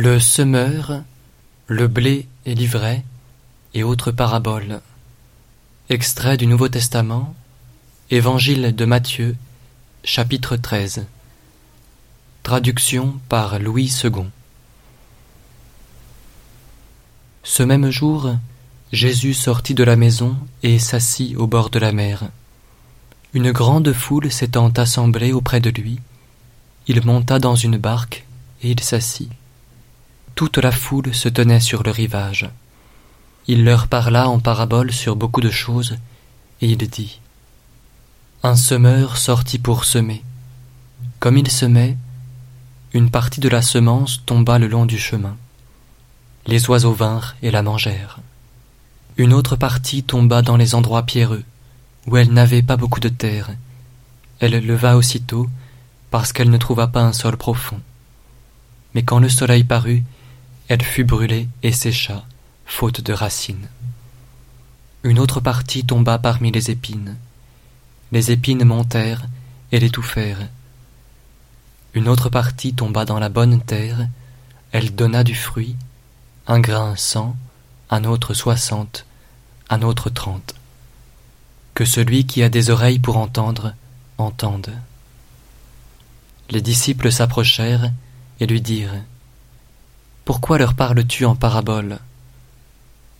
Le semeur, le blé et l'ivraie, et autres paraboles. Extrait du Nouveau Testament, Évangile de Matthieu, chapitre 13. Traduction par Louis II. Ce même jour, Jésus sortit de la maison et s'assit au bord de la mer. Une grande foule s'étant assemblée auprès de lui, il monta dans une barque et il s'assit. Toute la foule se tenait sur le rivage. Il leur parla en parabole sur beaucoup de choses, et il dit Un semeur sortit pour semer. Comme il semait, une partie de la semence tomba le long du chemin. Les oiseaux vinrent et la mangèrent. Une autre partie tomba dans les endroits pierreux, où elle n'avait pas beaucoup de terre. Elle leva aussitôt, parce qu'elle ne trouva pas un sol profond. Mais quand le soleil parut, elle fut brûlée et sécha, faute de racines. Une autre partie tomba parmi les épines. Les épines montèrent et l'étouffèrent. Une autre partie tomba dans la bonne terre, elle donna du fruit, un grain cent, un autre soixante, un autre trente. Que celui qui a des oreilles pour entendre, entende. Les disciples s'approchèrent et lui dirent pourquoi leur parles-tu en parabole?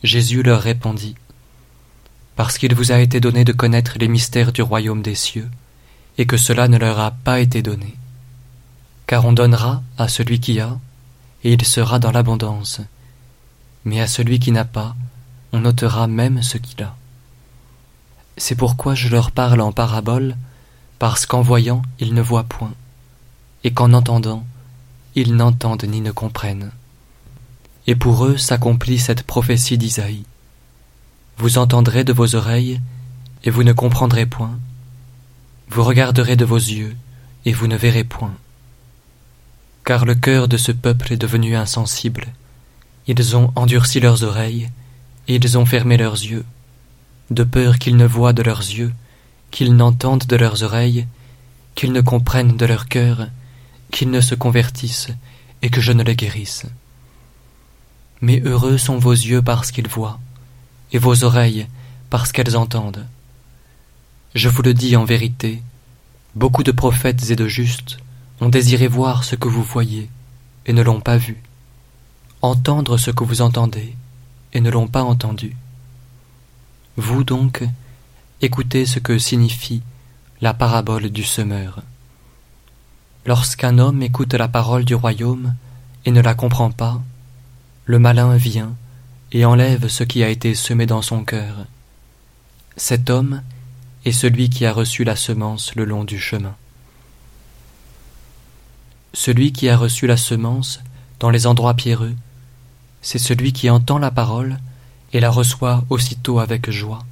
Jésus leur répondit Parce qu'il vous a été donné de connaître les mystères du royaume des cieux, et que cela ne leur a pas été donné. Car on donnera à celui qui a, et il sera dans l'abondance, mais à celui qui n'a pas, on ôtera même ce qu'il a. C'est pourquoi je leur parle en parabole, parce qu'en voyant ils ne voient point, et qu'en entendant ils n'entendent ni ne comprennent. Et pour eux s'accomplit cette prophétie d'Isaïe. Vous entendrez de vos oreilles, et vous ne comprendrez point. Vous regarderez de vos yeux, et vous ne verrez point. Car le cœur de ce peuple est devenu insensible. Ils ont endurci leurs oreilles, et ils ont fermé leurs yeux, de peur qu'ils ne voient de leurs yeux, qu'ils n'entendent de leurs oreilles, qu'ils ne comprennent de leur cœur, qu'ils ne se convertissent, et que je ne les guérisse. Mais heureux sont vos yeux parce qu'ils voient, et vos oreilles parce qu'elles entendent. Je vous le dis en vérité, beaucoup de prophètes et de justes ont désiré voir ce que vous voyez, et ne l'ont pas vu, entendre ce que vous entendez, et ne l'ont pas entendu. Vous donc, écoutez ce que signifie la parabole du semeur. Lorsqu'un homme écoute la parole du royaume et ne la comprend pas, le malin vient et enlève ce qui a été semé dans son cœur. Cet homme est celui qui a reçu la semence le long du chemin. Celui qui a reçu la semence dans les endroits pierreux, c'est celui qui entend la parole et la reçoit aussitôt avec joie.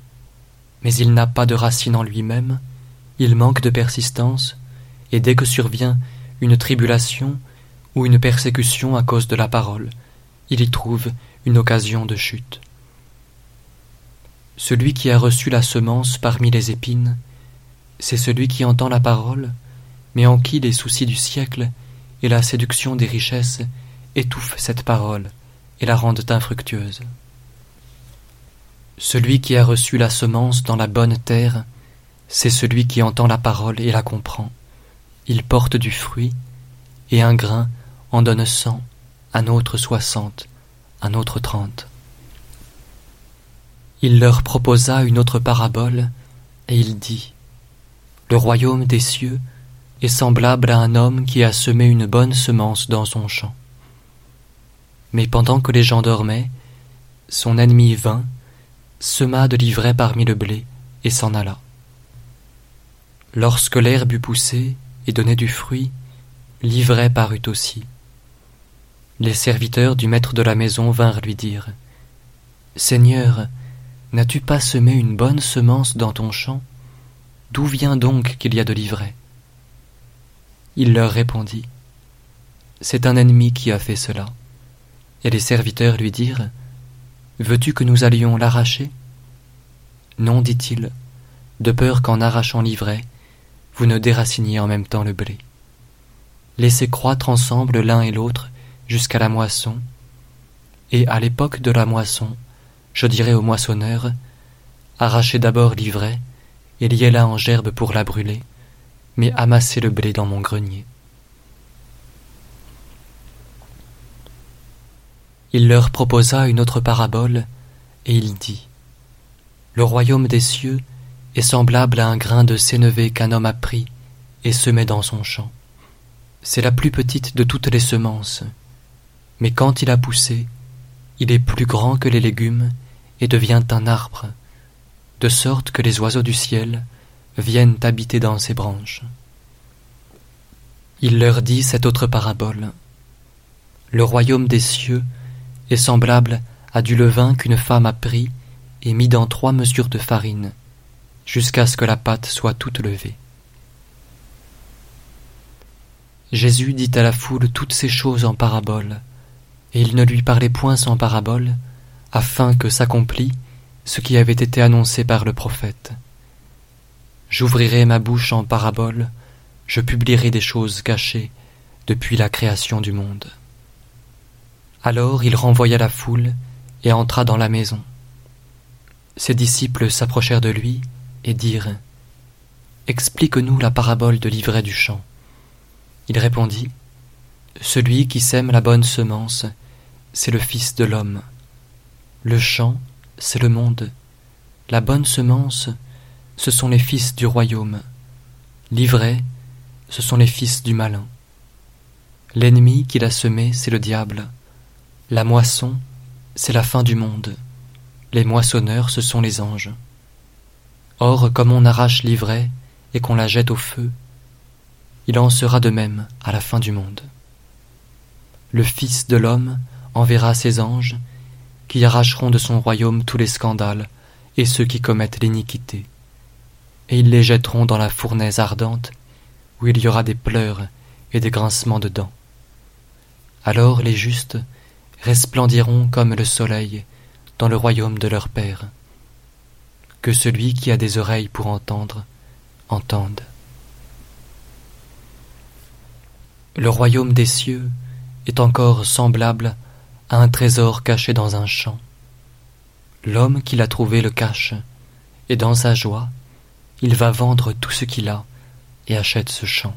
Mais il n'a pas de racine en lui-même, il manque de persistance, et dès que survient une tribulation ou une persécution à cause de la parole, il y trouve une occasion de chute. Celui qui a reçu la semence parmi les épines, c'est celui qui entend la parole, mais en qui les soucis du siècle et la séduction des richesses étouffent cette parole et la rendent infructueuse. Celui qui a reçu la semence dans la bonne terre, c'est celui qui entend la parole et la comprend. Il porte du fruit, et un grain en donne cent, un autre soixante, un autre trente. Il leur proposa une autre parabole, et il dit Le royaume des cieux est semblable à un homme qui a semé une bonne semence dans son champ. Mais pendant que les gens dormaient, son ennemi vint, sema de l'ivraie parmi le blé, et s'en alla. Lorsque l'herbe eut poussé et donné du fruit, l'ivraie parut aussi. Les serviteurs du maître de la maison vinrent lui dire Seigneur, n'as-tu pas semé une bonne semence dans ton champ? D'où vient donc qu'il y a de l'ivraie? Il leur répondit C'est un ennemi qui a fait cela. Et les serviteurs lui dirent Veux-tu que nous allions l'arracher? Non, dit-il, de peur qu'en arrachant l'ivraie, vous ne déraciniez en même temps le blé. Laissez croître ensemble l'un et l'autre jusqu'à la moisson, et à l'époque de la moisson, je dirai au moissonneur, arrachez d'abord l'ivraie, et liez-la en gerbe pour la brûler, mais amassez le blé dans mon grenier. Il leur proposa une autre parabole, et il dit Le royaume des cieux est semblable à un grain de sénévé qu'un homme a pris et semé dans son champ. C'est la plus petite de toutes les semences, mais quand il a poussé, il est plus grand que les légumes et devient un arbre, de sorte que les oiseaux du ciel viennent habiter dans ses branches. Il leur dit cette autre parabole. Le royaume des cieux est semblable à du levain qu'une femme a pris et mis dans trois mesures de farine, jusqu'à ce que la pâte soit toute levée. Jésus dit à la foule toutes ces choses en parabole, et il ne lui parlait point sans parabole, afin que s'accomplît ce qui avait été annoncé par le prophète. J'ouvrirai ma bouche en parabole, je publierai des choses cachées depuis la création du monde. Alors il renvoya la foule et entra dans la maison. Ses disciples s'approchèrent de lui et dirent Explique-nous la parabole de l'ivraie du champ. Il répondit Celui qui sème la bonne semence, c'est le Fils de l'homme. Le champ, c'est le monde. La bonne semence, ce sont les fils du royaume. L'ivraie, ce sont les fils du malin. L'ennemi qui l'a semé, c'est le diable. La moisson, c'est la fin du monde. Les moissonneurs, ce sont les anges. Or, comme on arrache l'ivraie et qu'on la jette au feu, il en sera de même à la fin du monde. Le Fils de l'homme enverra ses anges, qui arracheront de son royaume tous les scandales et ceux qui commettent l'iniquité, et ils les jetteront dans la fournaise ardente, où il y aura des pleurs et des grincements de dents. Alors les justes resplendiront comme le soleil dans le royaume de leur Père. Que celui qui a des oreilles pour entendre, entende. Le royaume des cieux est encore semblable à un trésor caché dans un champ. L'homme qui l'a trouvé le cache, et dans sa joie, il va vendre tout ce qu'il a et achète ce champ.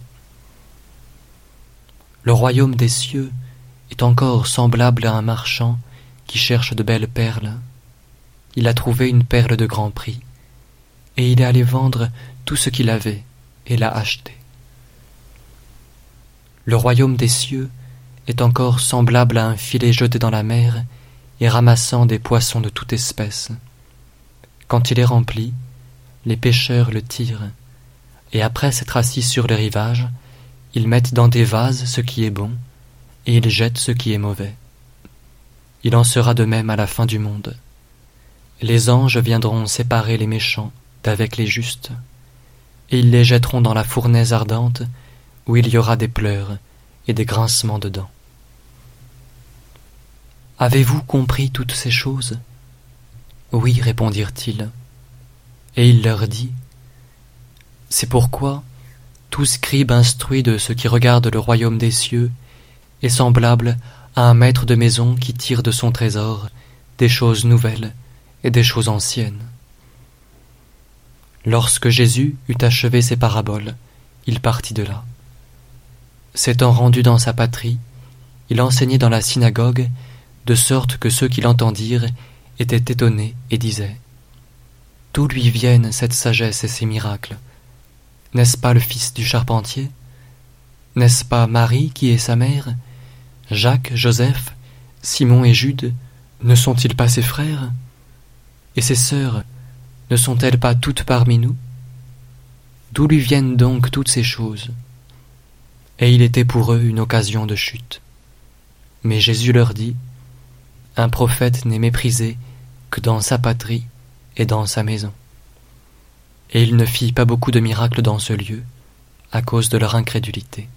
Le royaume des cieux est encore semblable à un marchand qui cherche de belles perles. Il a trouvé une perle de grand prix, et il est allé vendre tout ce qu'il avait et l'a acheté. Le royaume des cieux est encore semblable à un filet jeté dans la mer et ramassant des poissons de toute espèce. Quand il est rempli, les pêcheurs le tirent, et après s'être assis sur le rivage, ils mettent dans des vases ce qui est bon, et il jette ce qui est mauvais. Il en sera de même à la fin du monde. Les anges viendront séparer les méchants d'avec les justes, et ils les jetteront dans la fournaise ardente, où il y aura des pleurs et des grincements de dents. Avez-vous compris toutes ces choses? Oui, répondirent-ils. Et il leur dit C'est pourquoi tout scribe instruit de ce qui regarde le royaume des cieux est semblable à un maître de maison qui tire de son trésor des choses nouvelles et des choses anciennes. Lorsque Jésus eut achevé ses paraboles, il partit de là. S'étant rendu dans sa patrie, il enseignait dans la synagogue, de sorte que ceux qui l'entendirent étaient étonnés et disaient D'où lui viennent cette sagesse et ces miracles? N'est-ce pas le fils du charpentier? N'est-ce pas Marie qui est sa mère? Jacques, Joseph, Simon et Jude ne sont-ils pas ses frères? Et ses sœurs ne sont-elles pas toutes parmi nous? D'où lui viennent donc toutes ces choses? Et il était pour eux une occasion de chute. Mais Jésus leur dit, Un prophète n'est méprisé que dans sa patrie et dans sa maison. Et il ne fit pas beaucoup de miracles dans ce lieu, à cause de leur incrédulité.